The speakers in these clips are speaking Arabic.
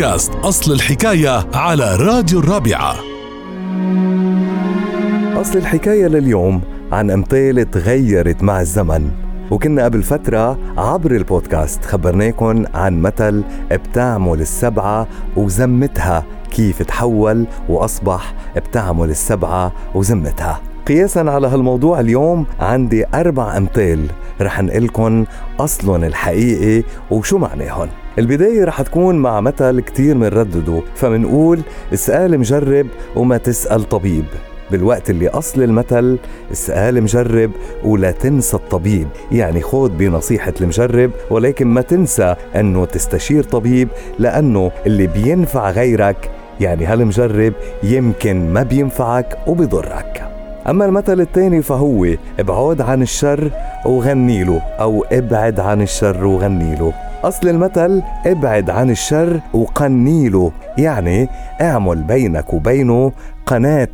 بودكاست أصل الحكاية على راديو الرابعة. أصل الحكاية لليوم عن أمثال تغيرت مع الزمن. وكنا قبل فترة عبر البودكاست خبرناكم عن مثل بتعمل السبعة وزمتها كيف تحول وأصبح بتعمل السبعة وزمتها. قياسا على هالموضوع اليوم عندي أربع أمثال رح نقلكن أصلهم الحقيقي وشو معناهن. البداية رح تكون مع مثل كتير منردده فمنقول اسأل مجرب وما تسأل طبيب. بالوقت اللي أصل المثل اسأل مجرب ولا تنسى الطبيب. يعني خود بنصيحة المجرب ولكن ما تنسى أنه تستشير طبيب لأنه اللي بينفع غيرك يعني هالمجرب يمكن ما بينفعك وبيضرك أما المثل الثاني فهو ابعد عن الشر وغني له أو ابعد عن الشر وغني له. أصل المثل ابعد عن الشر وقني له يعني اعمل بينك وبينه قناة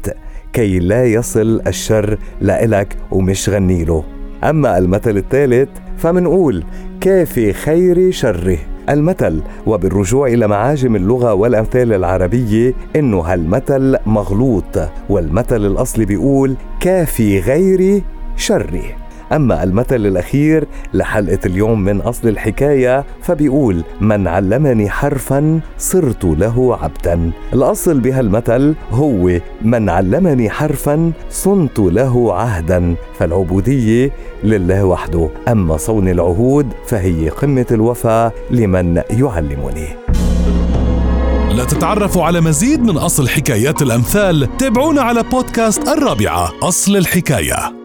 كي لا يصل الشر لإلك ومش غني له. أما المثل الثالث فمنقول كافي خير شره. المثل وبالرجوع إلى معاجم اللغة والأمثال العربية إنه هالمثل مغلوط والمثل الأصلي بيقول كافي غيري شري أما المثل الأخير لحلقة اليوم من أصل الحكاية فبيقول من علمني حرفا صرت له عبدا الأصل بهالمثل هو من علمني حرفا صنت له عهدا فالعبودية لله وحده أما صون العهود فهي قمة الوفاء لمن يعلمني. لتتعرفوا على مزيد من أصل حكايات الأمثال تابعونا على بودكاست الرابعة أصل الحكاية.